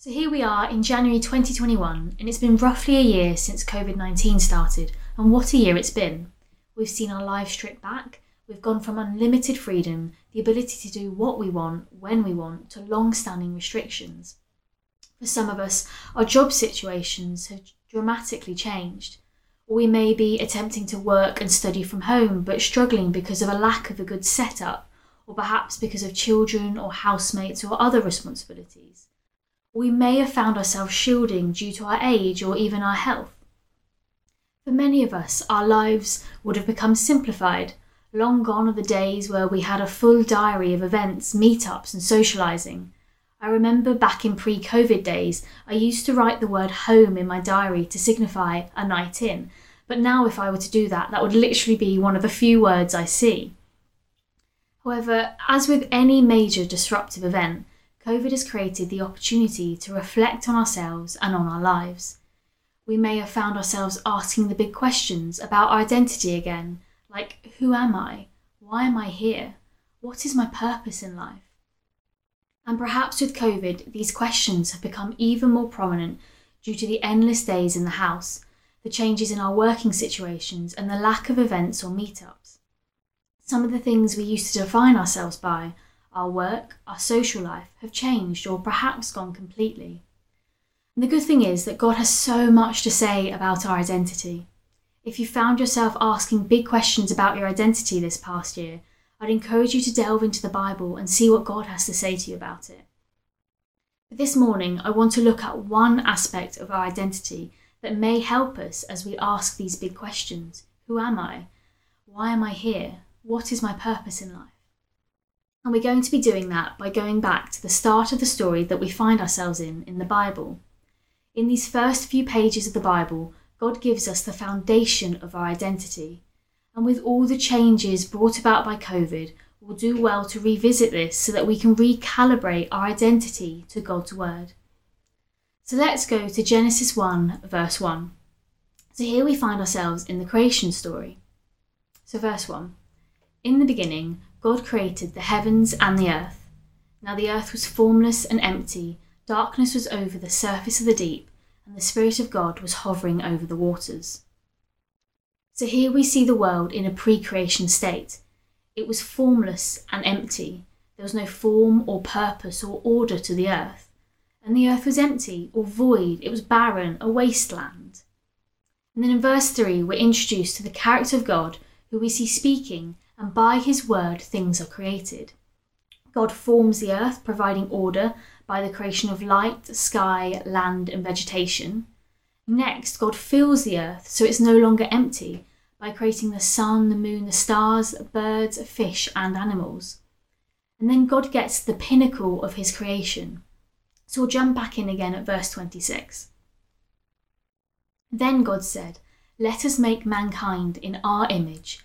So here we are in January 2021, and it's been roughly a year since COVID 19 started, and what a year it's been. We've seen our lives stripped back, we've gone from unlimited freedom, the ability to do what we want, when we want, to long standing restrictions. For some of us, our job situations have dramatically changed. Or we may be attempting to work and study from home, but struggling because of a lack of a good setup, or perhaps because of children or housemates or other responsibilities we may have found ourselves shielding due to our age or even our health. For many of us, our lives would have become simplified. Long gone are the days where we had a full diary of events, meetups, and socialising. I remember back in pre COVID days, I used to write the word home in my diary to signify a night in, but now if I were to do that, that would literally be one of the few words I see. However, as with any major disruptive event, COVID has created the opportunity to reflect on ourselves and on our lives. We may have found ourselves asking the big questions about our identity again, like who am I? Why am I here? What is my purpose in life? And perhaps with COVID, these questions have become even more prominent due to the endless days in the house, the changes in our working situations, and the lack of events or meetups. Some of the things we used to define ourselves by our work, our social life have changed or perhaps gone completely. And the good thing is that God has so much to say about our identity. If you found yourself asking big questions about your identity this past year, I'd encourage you to delve into the Bible and see what God has to say to you about it. But this morning, I want to look at one aspect of our identity that may help us as we ask these big questions Who am I? Why am I here? What is my purpose in life? And we're going to be doing that by going back to the start of the story that we find ourselves in in the Bible. In these first few pages of the Bible, God gives us the foundation of our identity. And with all the changes brought about by COVID, we'll do well to revisit this so that we can recalibrate our identity to God's Word. So let's go to Genesis 1, verse 1. So here we find ourselves in the creation story. So, verse 1 In the beginning, God created the heavens and the earth. Now the earth was formless and empty, darkness was over the surface of the deep, and the Spirit of God was hovering over the waters. So here we see the world in a pre creation state. It was formless and empty. There was no form or purpose or order to the earth. And the earth was empty or void, it was barren, a wasteland. And then in verse 3, we're introduced to the character of God, who we see speaking and by his word things are created. God forms the earth, providing order by the creation of light, sky, land, and vegetation. Next, God fills the earth so it's no longer empty by creating the sun, the moon, the stars, birds, fish, and animals. And then God gets the pinnacle of his creation. So we'll jump back in again at verse 26. Then God said, Let us make mankind in our image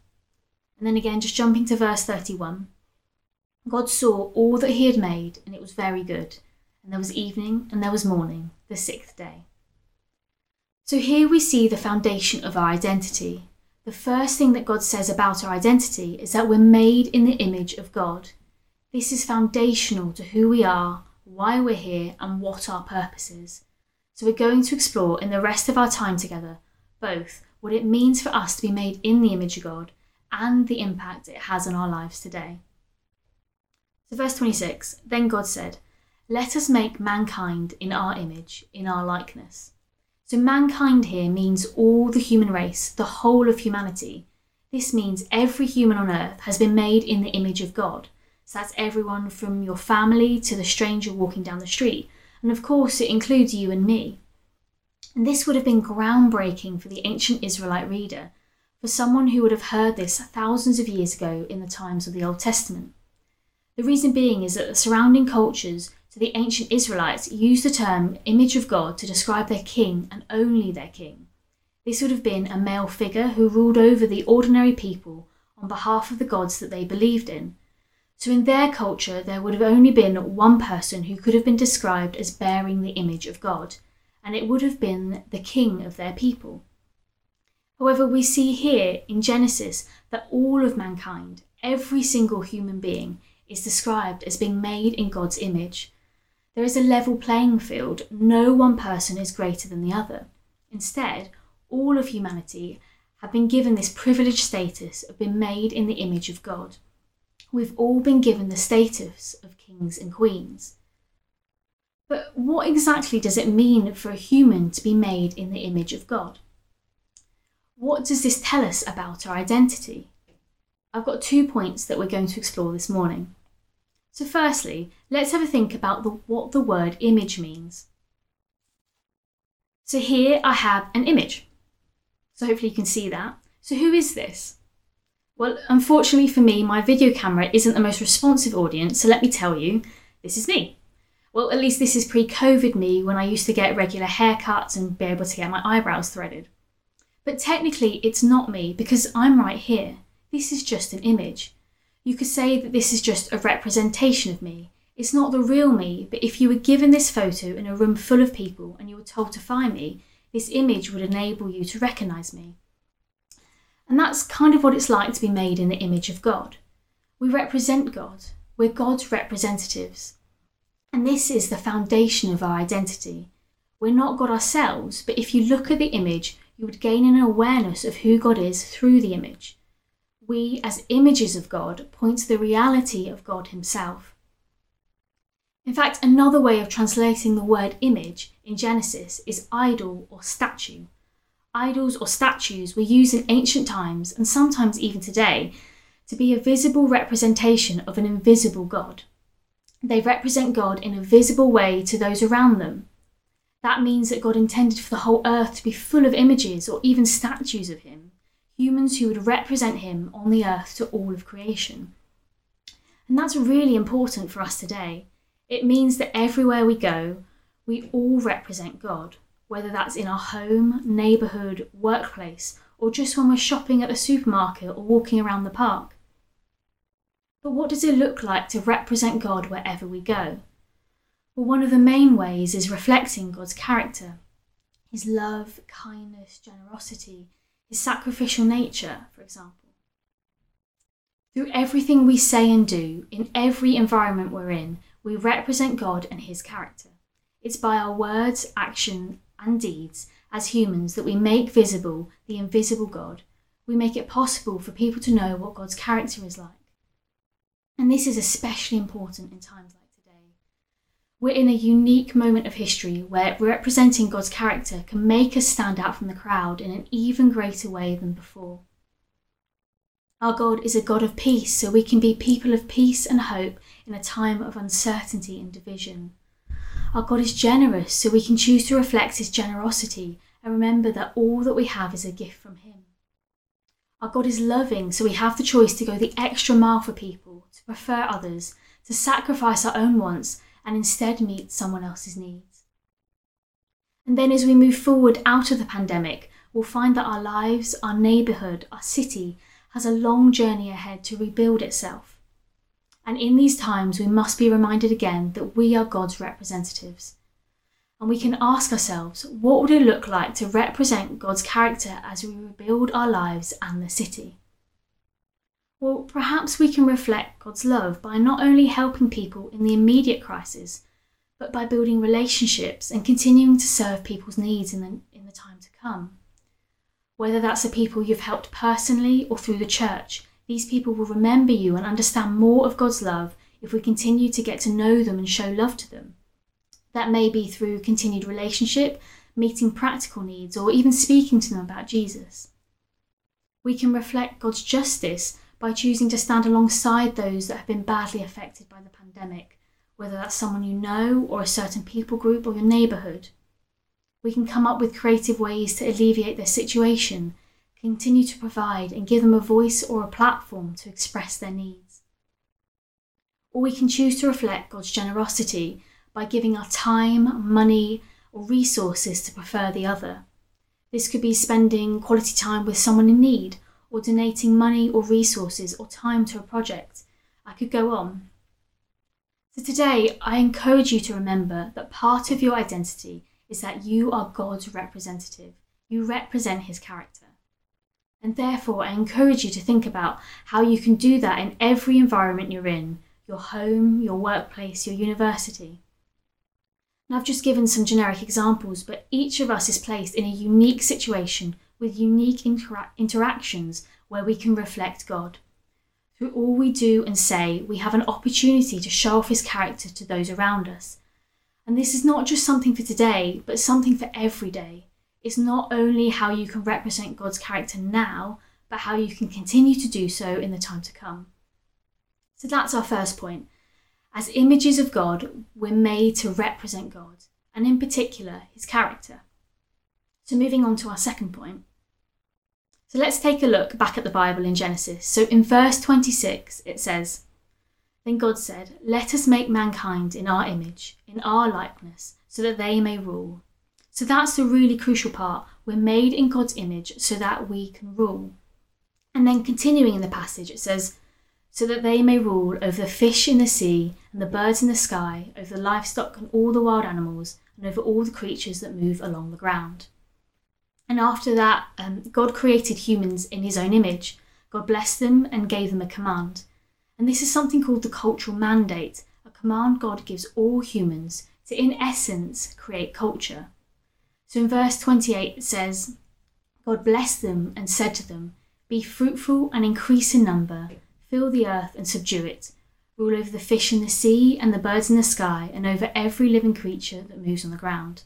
And then again, just jumping to verse 31 God saw all that he had made, and it was very good. And there was evening, and there was morning, the sixth day. So here we see the foundation of our identity. The first thing that God says about our identity is that we're made in the image of God. This is foundational to who we are, why we're here, and what our purpose is. So we're going to explore in the rest of our time together both what it means for us to be made in the image of God and the impact it has on our lives today. So, verse 26 Then God said, Let us make mankind in our image, in our likeness. So, mankind here means all the human race, the whole of humanity. This means every human on earth has been made in the image of God. So, that's everyone from your family to the stranger walking down the street. And of course, it includes you and me. And this would have been groundbreaking for the ancient Israelite reader for someone who would have heard this thousands of years ago in the times of the Old Testament. The reason being is that the surrounding cultures to the ancient Israelites used the term image of God to describe their king and only their king. This would have been a male figure who ruled over the ordinary people on behalf of the gods that they believed in. So, in their culture, there would have only been one person who could have been described as bearing the image of God, and it would have been the king of their people. However, we see here in Genesis that all of mankind, every single human being, is described as being made in God's image. There is a level playing field, no one person is greater than the other. Instead, all of humanity have been given this privileged status of being made in the image of God. We've all been given the status of kings and queens. But what exactly does it mean for a human to be made in the image of God? What does this tell us about our identity? I've got two points that we're going to explore this morning. So, firstly, let's have a think about the, what the word image means. So, here I have an image. So hopefully you can see that. So who is this? Well, unfortunately for me, my video camera isn't the most responsive audience, so let me tell you, this is me. Well, at least this is pre COVID me when I used to get regular haircuts and be able to get my eyebrows threaded. But technically, it's not me because I'm right here. This is just an image. You could say that this is just a representation of me. It's not the real me, but if you were given this photo in a room full of people and you were told to find me, this image would enable you to recognize me. And that's kind of what it's like to be made in the image of God. We represent God, we're God's representatives. And this is the foundation of our identity. We're not God ourselves, but if you look at the image, you would gain an awareness of who God is through the image. We, as images of God, point to the reality of God Himself. In fact, another way of translating the word image in Genesis is idol or statue. Idols or statues were used in ancient times and sometimes even today to be a visible representation of an invisible God. They represent God in a visible way to those around them. That means that God intended for the whole earth to be full of images or even statues of Him, humans who would represent Him on the earth to all of creation. And that's really important for us today. It means that everywhere we go, we all represent God, whether that's in our home, neighbourhood, workplace, or just when we're shopping at the supermarket or walking around the park. But what does it look like to represent God wherever we go? Well, one of the main ways is reflecting God's character his love, kindness, generosity, his sacrificial nature, for example. Through everything we say and do, in every environment we're in, we represent God and His character. It's by our words, action, and deeds as humans that we make visible the invisible God. We make it possible for people to know what God's character is like. And this is especially important in times like. We're in a unique moment of history where representing God's character can make us stand out from the crowd in an even greater way than before. Our God is a God of peace, so we can be people of peace and hope in a time of uncertainty and division. Our God is generous, so we can choose to reflect His generosity and remember that all that we have is a gift from Him. Our God is loving, so we have the choice to go the extra mile for people, to prefer others, to sacrifice our own wants, and instead meet someone else's needs. And then as we move forward out of the pandemic, we'll find that our lives, our neighbourhood, our city, has a long journey ahead to rebuild itself. And in these times, we must be reminded again that we are God's representatives. And we can ask ourselves, what would it look like to represent God's character as we rebuild our lives and the city? Well, perhaps we can reflect God's love by not only helping people in the immediate crisis, but by building relationships and continuing to serve people's needs in the, in the time to come whether that's the people you've helped personally or through the church. These people will remember you and understand more of God's love if we continue to get to know them and show love to them. That may be through continued relationship, meeting practical needs, or even speaking to them about Jesus. We can reflect God's justice by choosing to stand alongside those that have been badly affected by the pandemic, whether that's someone you know or a certain people group or your neighbourhood. We can come up with creative ways to alleviate their situation, continue to provide and give them a voice or a platform to express their needs. Or we can choose to reflect God's generosity by giving our time, money, or resources to prefer the other. This could be spending quality time with someone in need, or donating money or resources or time to a project. I could go on. So today, I encourage you to remember that part of your identity is that you are God's representative. You represent his character. And therefore, I encourage you to think about how you can do that in every environment you're in your home, your workplace, your university. And I've just given some generic examples, but each of us is placed in a unique situation with unique intera- interactions where we can reflect God. Through all we do and say, we have an opportunity to show off His character to those around us. And this is not just something for today, but something for every day. It's not only how you can represent God's character now, but how you can continue to do so in the time to come. So that's our first point. As images of God, we're made to represent God, and in particular, his character. So moving on to our second point. So let's take a look back at the Bible in Genesis. So in verse 26, it says, Then God said, Let us make mankind in our image, in our likeness, so that they may rule. So that's the really crucial part. We're made in God's image so that we can rule. And then continuing in the passage, it says, so that they may rule over the fish in the sea and the birds in the sky, over the livestock and all the wild animals, and over all the creatures that move along the ground. And after that, um, God created humans in his own image. God blessed them and gave them a command. And this is something called the cultural mandate, a command God gives all humans to, in essence, create culture. So in verse 28, it says, God blessed them and said to them, Be fruitful and increase in number fill the earth and subdue it, rule over the fish in the sea and the birds in the sky, and over every living creature that moves on the ground.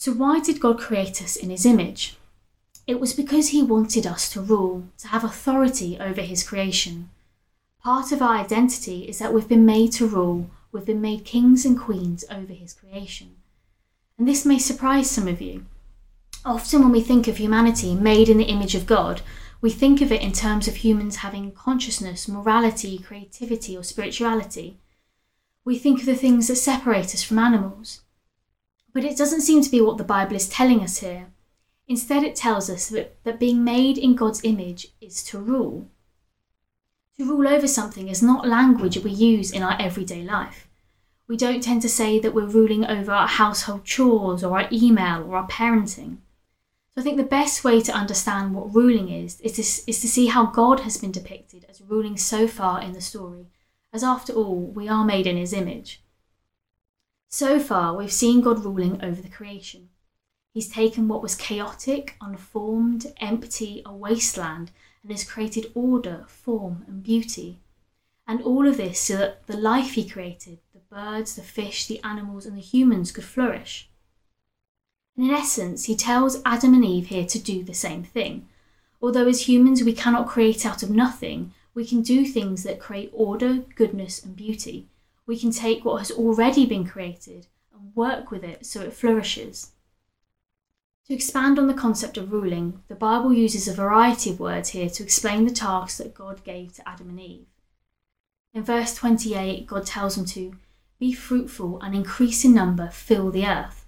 So, why did God create us in His image? It was because He wanted us to rule, to have authority over His creation. Part of our identity is that we've been made to rule, we've been made kings and queens over His creation. And this may surprise some of you. Often, when we think of humanity made in the image of God, we think of it in terms of humans having consciousness, morality, creativity, or spirituality. We think of the things that separate us from animals. But it doesn't seem to be what the Bible is telling us here. Instead, it tells us that, that being made in God's image is to rule. To rule over something is not language we use in our everyday life. We don't tend to say that we're ruling over our household chores or our email or our parenting. So I think the best way to understand what ruling is is to, is to see how God has been depicted as ruling so far in the story, as after all, we are made in his image. So far, we've seen God ruling over the creation. He's taken what was chaotic, unformed, empty, a wasteland, and has created order, form, and beauty. And all of this so that the life he created, the birds, the fish, the animals, and the humans could flourish. And in essence, he tells Adam and Eve here to do the same thing. Although as humans we cannot create out of nothing, we can do things that create order, goodness, and beauty. We can take what has already been created and work with it so it flourishes. To expand on the concept of ruling, the Bible uses a variety of words here to explain the tasks that God gave to Adam and Eve. In verse 28, God tells them to be fruitful and increase in number, fill the earth.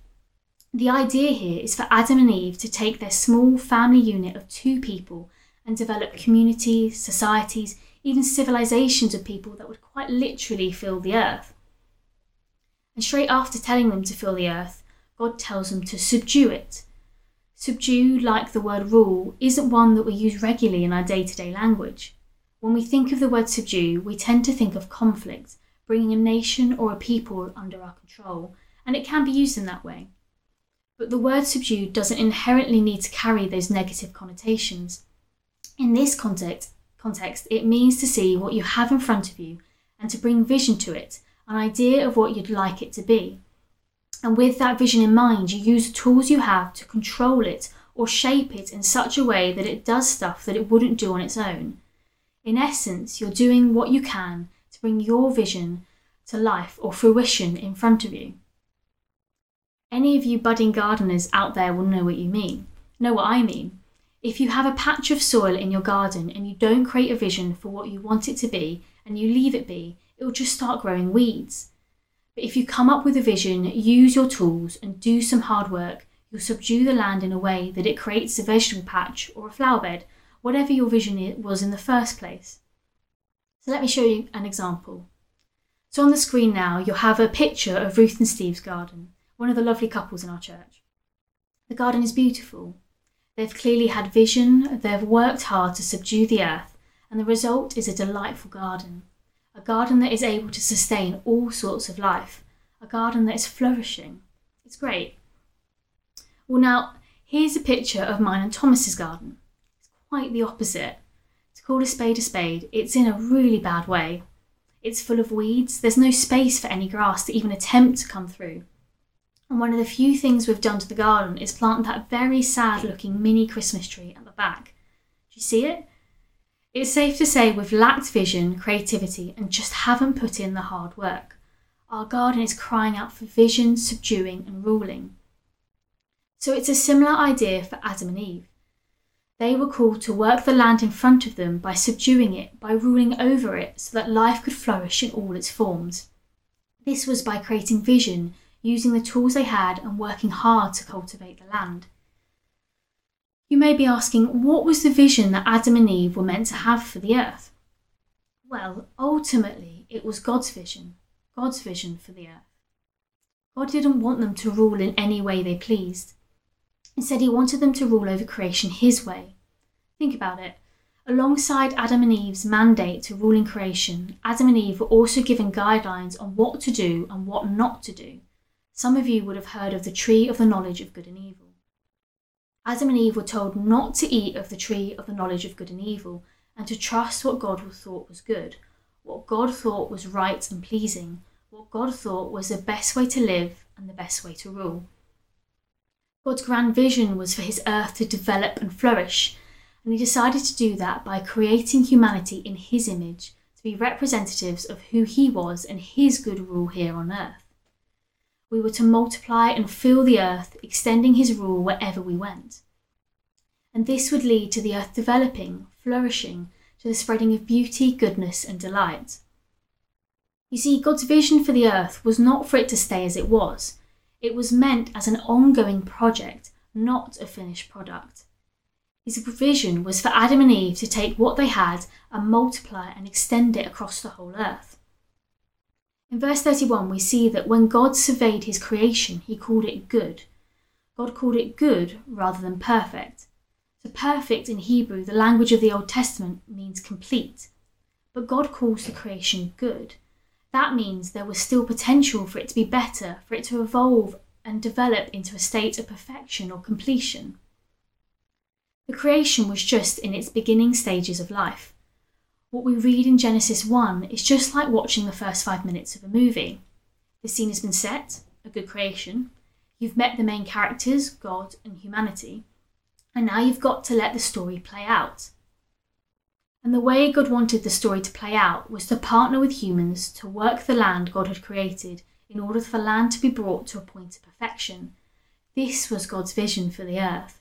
The idea here is for Adam and Eve to take their small family unit of two people and develop communities, societies, even civilizations of people that would quite literally fill the earth. And straight after telling them to fill the earth, God tells them to subdue it. Subdue, like the word rule, isn't one that we use regularly in our day to day language. When we think of the word subdue, we tend to think of conflict, bringing a nation or a people under our control, and it can be used in that way. But the word subdue doesn't inherently need to carry those negative connotations. In this context, context, it means to see what you have in front of you and to bring vision to it, an idea of what you'd like it to be. And with that vision in mind, you use the tools you have to control it or shape it in such a way that it does stuff that it wouldn't do on its own. In essence, you're doing what you can to bring your vision to life or fruition in front of you. Any of you budding gardeners out there will know what you mean. Know what I mean. If you have a patch of soil in your garden and you don't create a vision for what you want it to be and you leave it be, it will just start growing weeds. But if you come up with a vision, use your tools, and do some hard work, you'll subdue the land in a way that it creates a vegetable patch or a flower bed, whatever your vision was in the first place. So let me show you an example. So on the screen now, you'll have a picture of Ruth and Steve's garden, one of the lovely couples in our church. The garden is beautiful. They've clearly had vision, they've worked hard to subdue the earth, and the result is a delightful garden. A garden that is able to sustain all sorts of life. A garden that is flourishing. It's great. Well, now, here's a picture of mine and Thomas's garden. It's quite the opposite. To call a spade a spade, it's in a really bad way. It's full of weeds, there's no space for any grass to even attempt to come through. And one of the few things we've done to the garden is plant that very sad looking mini Christmas tree at the back. Do you see it? It's safe to say we've lacked vision, creativity, and just haven't put in the hard work. Our garden is crying out for vision, subduing, and ruling. So it's a similar idea for Adam and Eve. They were called to work the land in front of them by subduing it, by ruling over it, so that life could flourish in all its forms. This was by creating vision, using the tools they had, and working hard to cultivate the land. You may be asking, what was the vision that Adam and Eve were meant to have for the earth? Well, ultimately, it was God's vision, God's vision for the earth. God didn't want them to rule in any way they pleased. Instead, He wanted them to rule over creation His way. Think about it. Alongside Adam and Eve's mandate to rule in creation, Adam and Eve were also given guidelines on what to do and what not to do. Some of you would have heard of the tree of the knowledge of good and evil. Adam and Eve were told not to eat of the tree of the knowledge of good and evil, and to trust what God thought was good, what God thought was right and pleasing, what God thought was the best way to live and the best way to rule. God's grand vision was for his earth to develop and flourish, and he decided to do that by creating humanity in his image to be representatives of who he was and his good rule here on earth we were to multiply and fill the earth, extending his rule wherever we went. And this would lead to the earth developing, flourishing, to the spreading of beauty, goodness, and delight. You see, God's vision for the earth was not for it to stay as it was. It was meant as an ongoing project, not a finished product. His vision was for Adam and Eve to take what they had and multiply and extend it across the whole earth. In verse 31, we see that when God surveyed his creation, he called it good. God called it good rather than perfect. So, perfect in Hebrew, the language of the Old Testament, means complete. But God calls the creation good. That means there was still potential for it to be better, for it to evolve and develop into a state of perfection or completion. The creation was just in its beginning stages of life. What we read in Genesis 1 is just like watching the first five minutes of a movie. The scene has been set, a good creation. You've met the main characters, God and humanity, and now you've got to let the story play out. And the way God wanted the story to play out was to partner with humans to work the land God had created in order for land to be brought to a point of perfection. This was God's vision for the earth.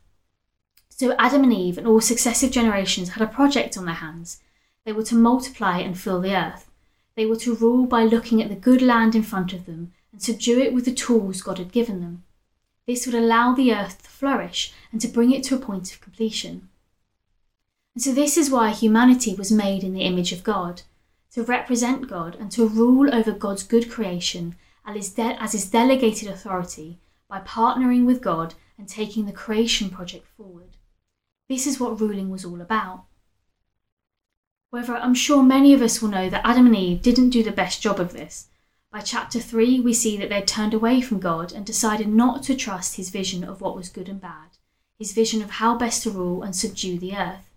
So Adam and Eve and all successive generations had a project on their hands they were to multiply and fill the earth. They were to rule by looking at the good land in front of them and subdue it with the tools God had given them. This would allow the earth to flourish and to bring it to a point of completion. And so, this is why humanity was made in the image of God to represent God and to rule over God's good creation as his delegated authority by partnering with God and taking the creation project forward. This is what ruling was all about. However, I'm sure many of us will know that Adam and Eve didn't do the best job of this. By chapter 3, we see that they'd turned away from God and decided not to trust his vision of what was good and bad, his vision of how best to rule and subdue the earth.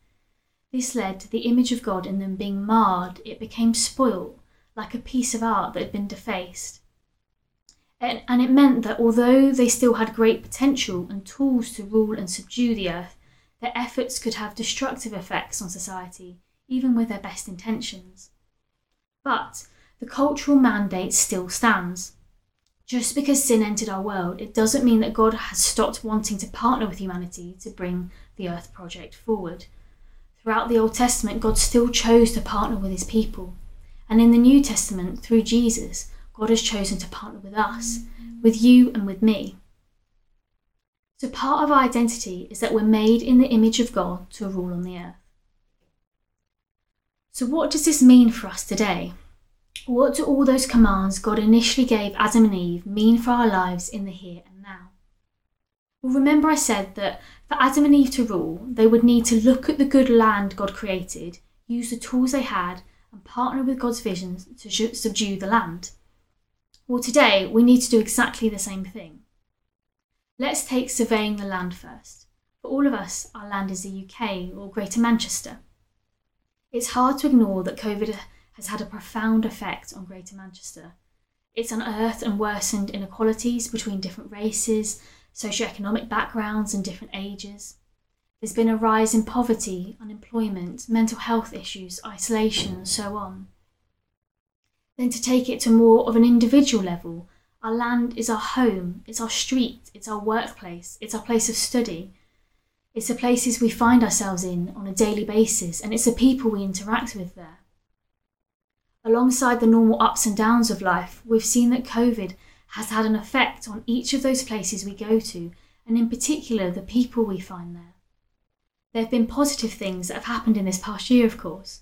This led to the image of God in them being marred, it became spoilt, like a piece of art that had been defaced. And, and it meant that although they still had great potential and tools to rule and subdue the earth, their efforts could have destructive effects on society even with their best intentions. But the cultural mandate still stands. Just because sin entered our world, it doesn't mean that God has stopped wanting to partner with humanity to bring the Earth project forward. Throughout the Old Testament, God still chose to partner with his people. And in the New Testament, through Jesus, God has chosen to partner with us, with you and with me. So, part of our identity is that we're made in the image of God to rule on the earth. So, what does this mean for us today? What do all those commands God initially gave Adam and Eve mean for our lives in the here and now? Well, remember I said that for Adam and Eve to rule, they would need to look at the good land God created, use the tools they had, and partner with God's vision to subdue the land. Well, today we need to do exactly the same thing. Let's take surveying the land first. For all of us, our land is the UK or Greater Manchester. It's hard to ignore that COVID has had a profound effect on Greater Manchester. It's unearthed and worsened inequalities between different races, socioeconomic backgrounds, and different ages. There's been a rise in poverty, unemployment, mental health issues, isolation, and so on. Then to take it to more of an individual level, our land is our home, it's our street, it's our workplace, it's our place of study. It's the places we find ourselves in on a daily basis, and it's the people we interact with there. Alongside the normal ups and downs of life, we've seen that COVID has had an effect on each of those places we go to, and in particular the people we find there. There have been positive things that have happened in this past year, of course,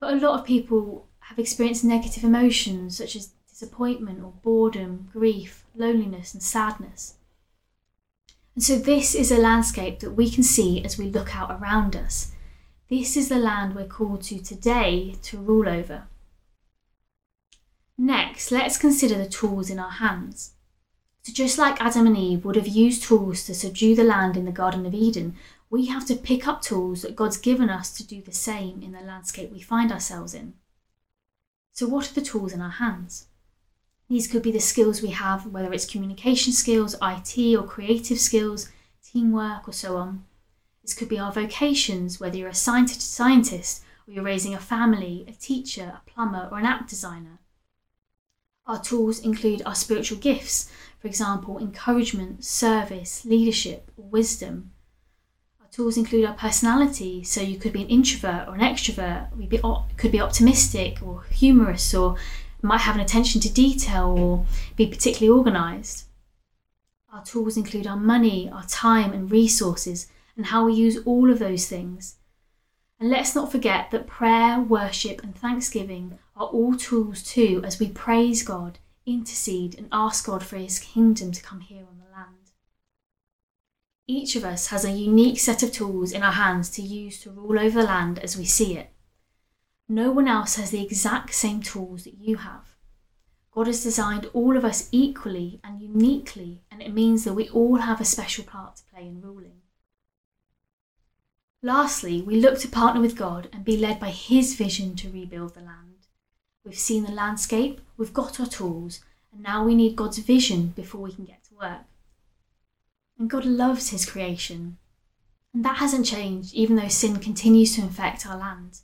but a lot of people have experienced negative emotions such as disappointment or boredom, grief, loneliness, and sadness. And so, this is a landscape that we can see as we look out around us. This is the land we're called to today to rule over. Next, let's consider the tools in our hands. So, just like Adam and Eve would have used tools to subdue the land in the Garden of Eden, we have to pick up tools that God's given us to do the same in the landscape we find ourselves in. So, what are the tools in our hands? These could be the skills we have, whether it's communication skills, IT, or creative skills, teamwork, or so on. This could be our vocations, whether you're a scientist or you're raising a family, a teacher, a plumber, or an app designer. Our tools include our spiritual gifts, for example, encouragement, service, leadership, or wisdom. Our tools include our personality, so you could be an introvert or an extrovert, we could be optimistic or humorous, or might have an attention to detail or be particularly organised. Our tools include our money, our time, and resources, and how we use all of those things. And let's not forget that prayer, worship, and thanksgiving are all tools too as we praise God, intercede, and ask God for His kingdom to come here on the land. Each of us has a unique set of tools in our hands to use to rule over the land as we see it. No one else has the exact same tools that you have. God has designed all of us equally and uniquely, and it means that we all have a special part to play in ruling. Lastly, we look to partner with God and be led by His vision to rebuild the land. We've seen the landscape, we've got our tools, and now we need God's vision before we can get to work. And God loves His creation. And that hasn't changed, even though sin continues to infect our land.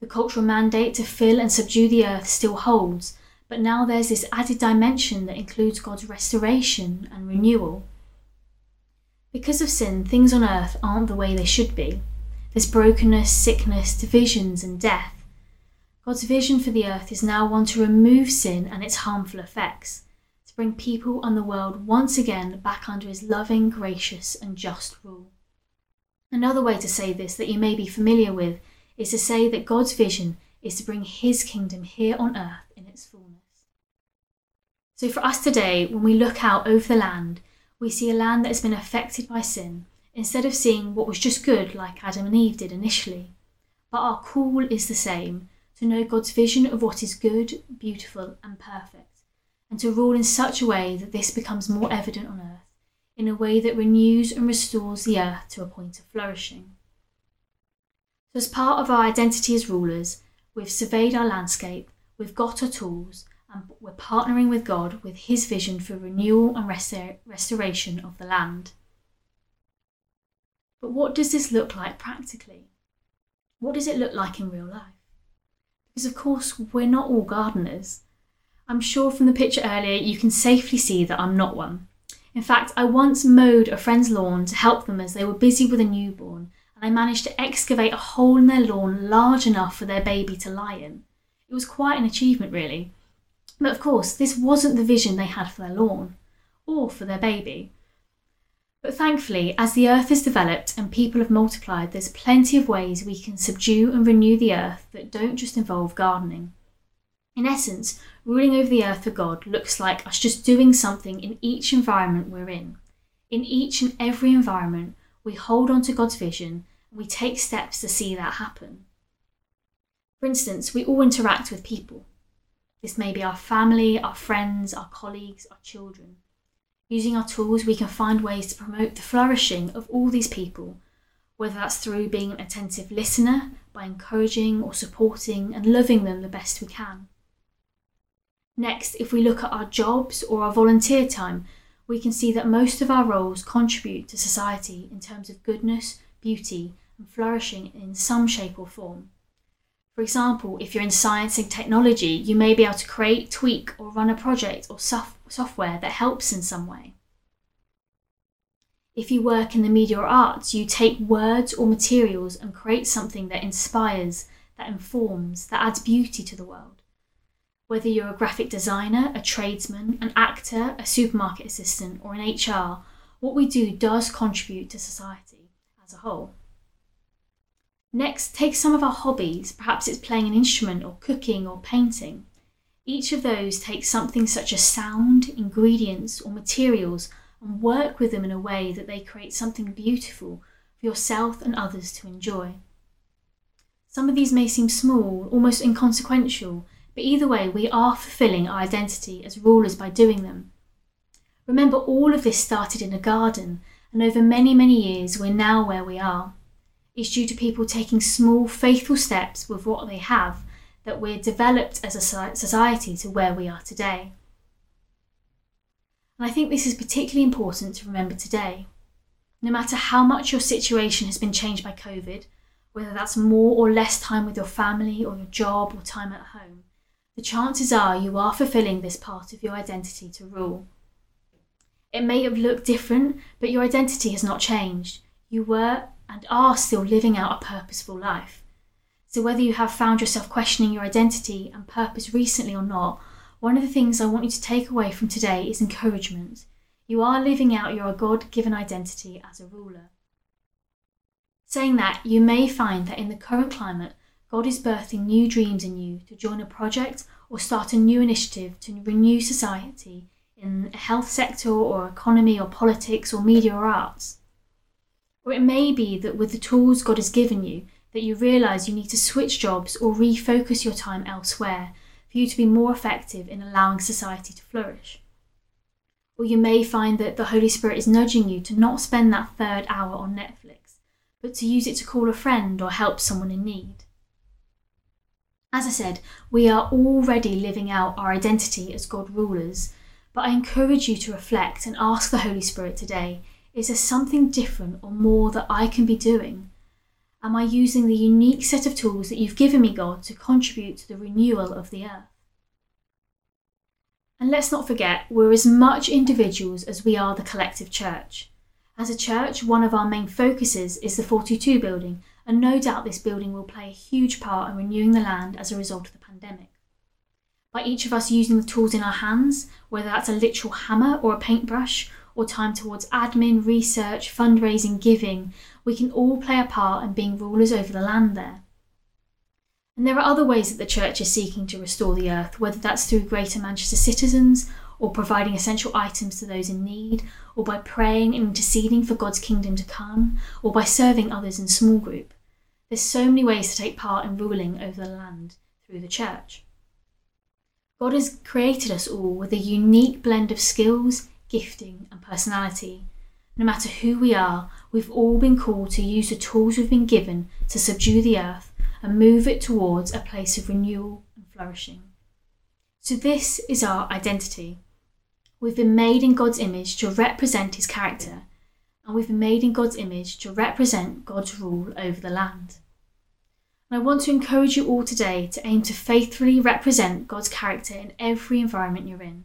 The cultural mandate to fill and subdue the earth still holds, but now there's this added dimension that includes God's restoration and renewal. Because of sin, things on earth aren't the way they should be. There's brokenness, sickness, divisions, and death. God's vision for the earth is now one to remove sin and its harmful effects, to bring people and the world once again back under his loving, gracious, and just rule. Another way to say this that you may be familiar with is to say that God's vision is to bring his kingdom here on earth in its fullness. So for us today, when we look out over the land, we see a land that has been affected by sin, instead of seeing what was just good like Adam and Eve did initially. But our call is the same to know God's vision of what is good, beautiful, and perfect, and to rule in such a way that this becomes more evident on earth, in a way that renews and restores the earth to a point of flourishing. So, as part of our identity as rulers, we've surveyed our landscape, we've got our tools, and we're partnering with God with His vision for renewal and restor- restoration of the land. But what does this look like practically? What does it look like in real life? Because, of course, we're not all gardeners. I'm sure from the picture earlier you can safely see that I'm not one. In fact, I once mowed a friend's lawn to help them as they were busy with a newborn, and I managed to excavate a hole in their lawn large enough for their baby to lie in. It was quite an achievement, really. But of course, this wasn't the vision they had for their lawn or for their baby. But thankfully, as the earth has developed and people have multiplied, there's plenty of ways we can subdue and renew the earth that don't just involve gardening. In essence, ruling over the earth for God looks like us just doing something in each environment we're in. In each and every environment, we hold on to God's vision and we take steps to see that happen. For instance, we all interact with people. This may be our family, our friends, our colleagues, our children. Using our tools, we can find ways to promote the flourishing of all these people, whether that's through being an attentive listener, by encouraging or supporting and loving them the best we can. Next, if we look at our jobs or our volunteer time, we can see that most of our roles contribute to society in terms of goodness, beauty, and flourishing in some shape or form. For example, if you're in science and technology, you may be able to create, tweak, or run a project or sof- software that helps in some way. If you work in the media or arts, you take words or materials and create something that inspires, that informs, that adds beauty to the world. Whether you're a graphic designer, a tradesman, an actor, a supermarket assistant, or in HR, what we do does contribute to society as a whole. Next, take some of our hobbies, perhaps it's playing an instrument or cooking or painting. Each of those takes something such as sound, ingredients, or materials and work with them in a way that they create something beautiful for yourself and others to enjoy. Some of these may seem small, almost inconsequential, but either way, we are fulfilling our identity as rulers by doing them. Remember, all of this started in a garden, and over many, many years, we're now where we are It's due to people taking small, faithful steps with what they have that we're developed as a society to where we are today. And I think this is particularly important to remember today. No matter how much your situation has been changed by COVID, whether that's more or less time with your family or your job or time at home, the chances are you are fulfilling this part of your identity to rule. It may have looked different, but your identity has not changed. You were and are still living out a purposeful life. So, whether you have found yourself questioning your identity and purpose recently or not, one of the things I want you to take away from today is encouragement. You are living out your God given identity as a ruler. Saying that, you may find that in the current climate, God is birthing new dreams in you to join a project or start a new initiative to renew society in a health sector or economy or politics or media or arts. Or it may be that with the tools God has given you, that you realise you need to switch jobs or refocus your time elsewhere for you to be more effective in allowing society to flourish. Or you may find that the Holy Spirit is nudging you to not spend that third hour on Netflix, but to use it to call a friend or help someone in need. As I said, we are already living out our identity as God rulers, but I encourage you to reflect and ask the Holy Spirit today is there something different or more that I can be doing? Am I using the unique set of tools that you've given me, God, to contribute to the renewal of the earth? And let's not forget, we're as much individuals as we are the collective church. As a church, one of our main focuses is the 42 building, and no doubt this building will play a huge part in renewing the land as a result of the pandemic. By each of us using the tools in our hands, whether that's a literal hammer or a paintbrush, or time towards admin, research, fundraising, giving, we can all play a part in being rulers over the land there. And there are other ways that the church is seeking to restore the earth, whether that's through Greater Manchester citizens, or providing essential items to those in need, or by praying and interceding for God's kingdom to come, or by serving others in small group. There's so many ways to take part in ruling over the land through the church. God has created us all with a unique blend of skills, gifting, and personality. No matter who we are, we've all been called to use the tools we've been given to subdue the earth and move it towards a place of renewal and flourishing. So, this is our identity. We've been made in God's image to represent His character, and we've been made in God's image to represent God's rule over the land. And I want to encourage you all today to aim to faithfully represent God's character in every environment you're in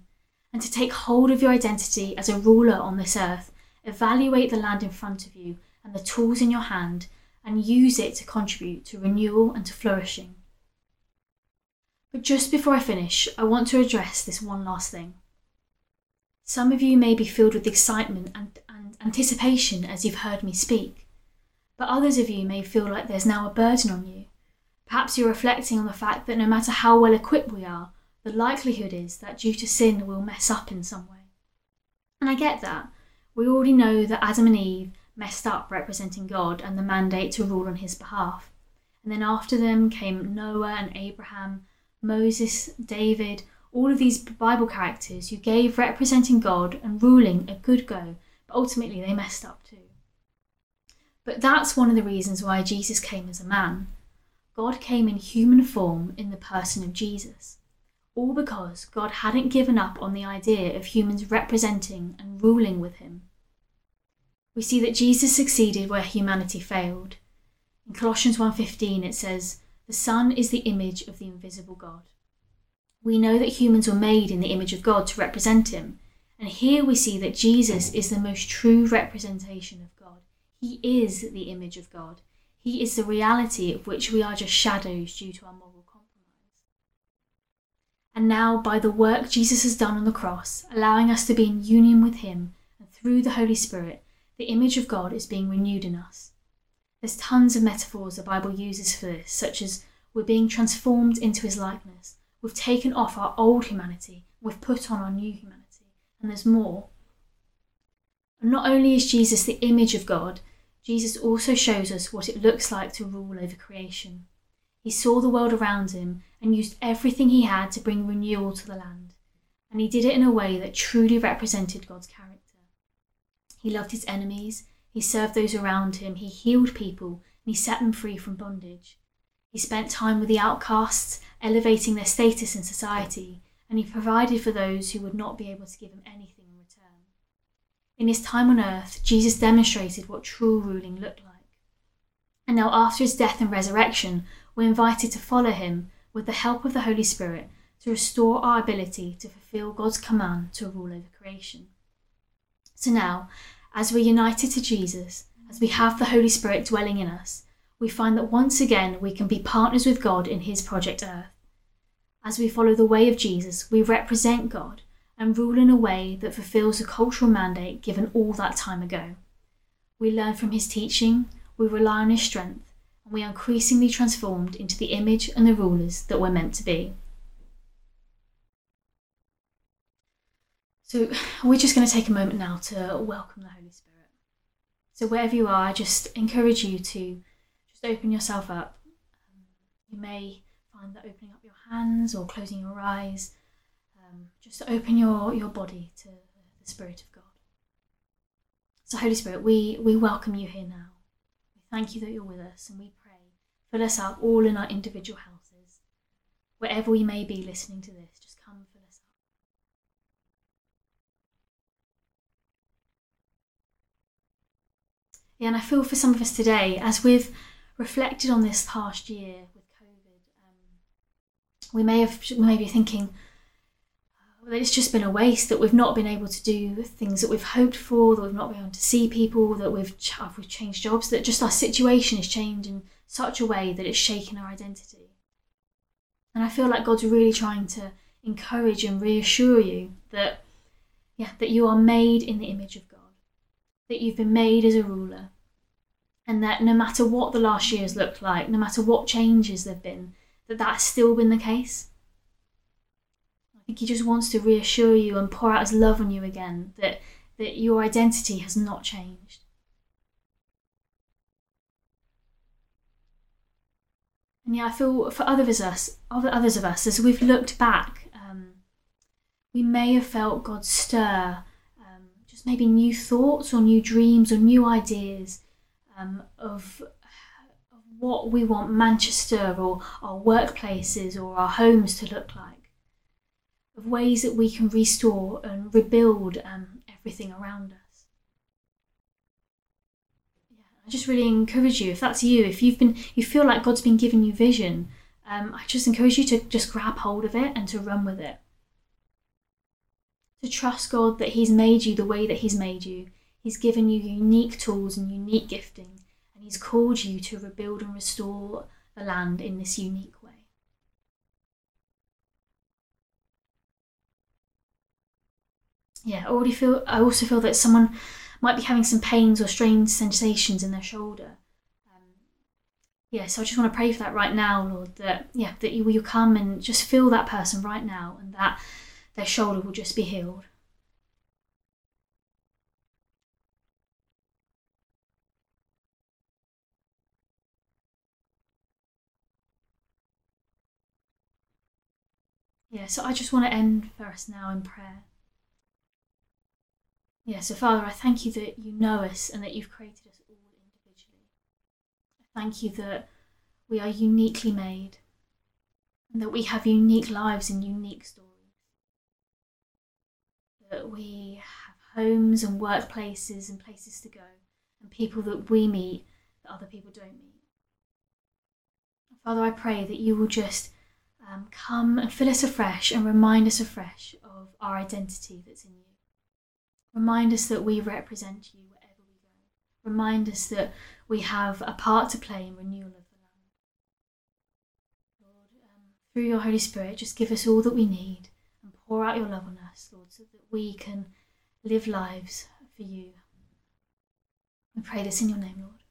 and to take hold of your identity as a ruler on this earth. Evaluate the land in front of you and the tools in your hand and use it to contribute to renewal and to flourishing. But just before I finish, I want to address this one last thing. Some of you may be filled with excitement and, and anticipation as you've heard me speak, but others of you may feel like there's now a burden on you. Perhaps you're reflecting on the fact that no matter how well equipped we are, the likelihood is that due to sin we'll mess up in some way. And I get that. We already know that Adam and Eve messed up representing God and the mandate to rule on his behalf. And then after them came Noah and Abraham, Moses, David, all of these Bible characters who gave representing God and ruling a good go, but ultimately they messed up too. But that's one of the reasons why Jesus came as a man. God came in human form in the person of Jesus. All because God hadn't given up on the idea of humans representing and ruling with him. We see that Jesus succeeded where humanity failed. In Colossians 1:15 it says, "The Son is the image of the invisible God." We know that humans were made in the image of God to represent him, and here we see that Jesus is the most true representation of God. He is the image of God. He is the reality of which we are just shadows due to our moral compromise. And now, by the work Jesus has done on the cross, allowing us to be in union with Him, and through the Holy Spirit, the image of God is being renewed in us. There's tons of metaphors the Bible uses for this, such as we're being transformed into His likeness, we've taken off our old humanity, we've put on our new humanity, and there's more. And not only is Jesus the image of God, Jesus also shows us what it looks like to rule over creation. He saw the world around him and used everything he had to bring renewal to the land. And he did it in a way that truly represented God's character. He loved his enemies, he served those around him, he healed people, and he set them free from bondage. He spent time with the outcasts, elevating their status in society, and he provided for those who would not be able to give him anything in his time on earth, Jesus demonstrated what true ruling looked like. And now, after his death and resurrection, we're invited to follow him with the help of the Holy Spirit to restore our ability to fulfill God's command to rule over creation. So now, as we're united to Jesus, as we have the Holy Spirit dwelling in us, we find that once again we can be partners with God in his project earth. As we follow the way of Jesus, we represent God and rule in a way that fulfills the cultural mandate given all that time ago. We learn from his teaching, we rely on his strength, and we are increasingly transformed into the image and the rulers that we're meant to be. So, we're just going to take a moment now to welcome the Holy Spirit. So, wherever you are, I just encourage you to just open yourself up. You may find that opening up your hands or closing your eyes um, just open your, your body to the Spirit of God. So, Holy Spirit, we, we welcome you here now. We thank you that you're with us and we pray, fill us up all in our individual houses. Wherever we may be listening to this, just come fill us up. Yeah, and I feel for some of us today, as we've reflected on this past year with COVID, um, we may have we may be thinking, it's just been a waste that we've not been able to do things that we've hoped for, that we've not been able to see people, that we've, ch- we've changed jobs, that just our situation has changed in such a way that it's shaken our identity. And I feel like God's really trying to encourage and reassure you that, yeah, that you are made in the image of God, that you've been made as a ruler, and that no matter what the last years looked like, no matter what changes there've been, that that's still been the case I think he just wants to reassure you and pour out his love on you again that, that your identity has not changed. And yeah, I feel for others of us, others of us, as we've looked back, um, we may have felt God stir, um, just maybe new thoughts or new dreams or new ideas um, of, of what we want Manchester or our workplaces or our homes to look like of ways that we can restore and rebuild um, everything around us. Yeah, I just really encourage you, if that's you, if you've been, you feel like God's been giving you vision, um, I just encourage you to just grab hold of it and to run with it. To trust God that He's made you the way that He's made you. He's given you unique tools and unique gifting, and He's called you to rebuild and restore the land in this unique way. Yeah, I already feel. I also feel that someone might be having some pains or strange sensations in their shoulder. Um, yeah, so I just want to pray for that right now, Lord. That yeah, that you will come and just feel that person right now, and that their shoulder will just be healed. Yeah, so I just want to end us now in prayer. Yeah, so Father, I thank you that you know us and that you've created us all individually. I thank you that we are uniquely made and that we have unique lives and unique stories. That we have homes and workplaces and places to go and people that we meet that other people don't meet. Father, I pray that you will just um, come and fill us afresh and remind us afresh of our identity that's in you. Remind us that we represent you wherever we go. Remind us that we have a part to play in renewal of the land. Lord, um, through your Holy Spirit, just give us all that we need and pour out your love on us, Lord, so that we can live lives for you. We pray this in your name, Lord.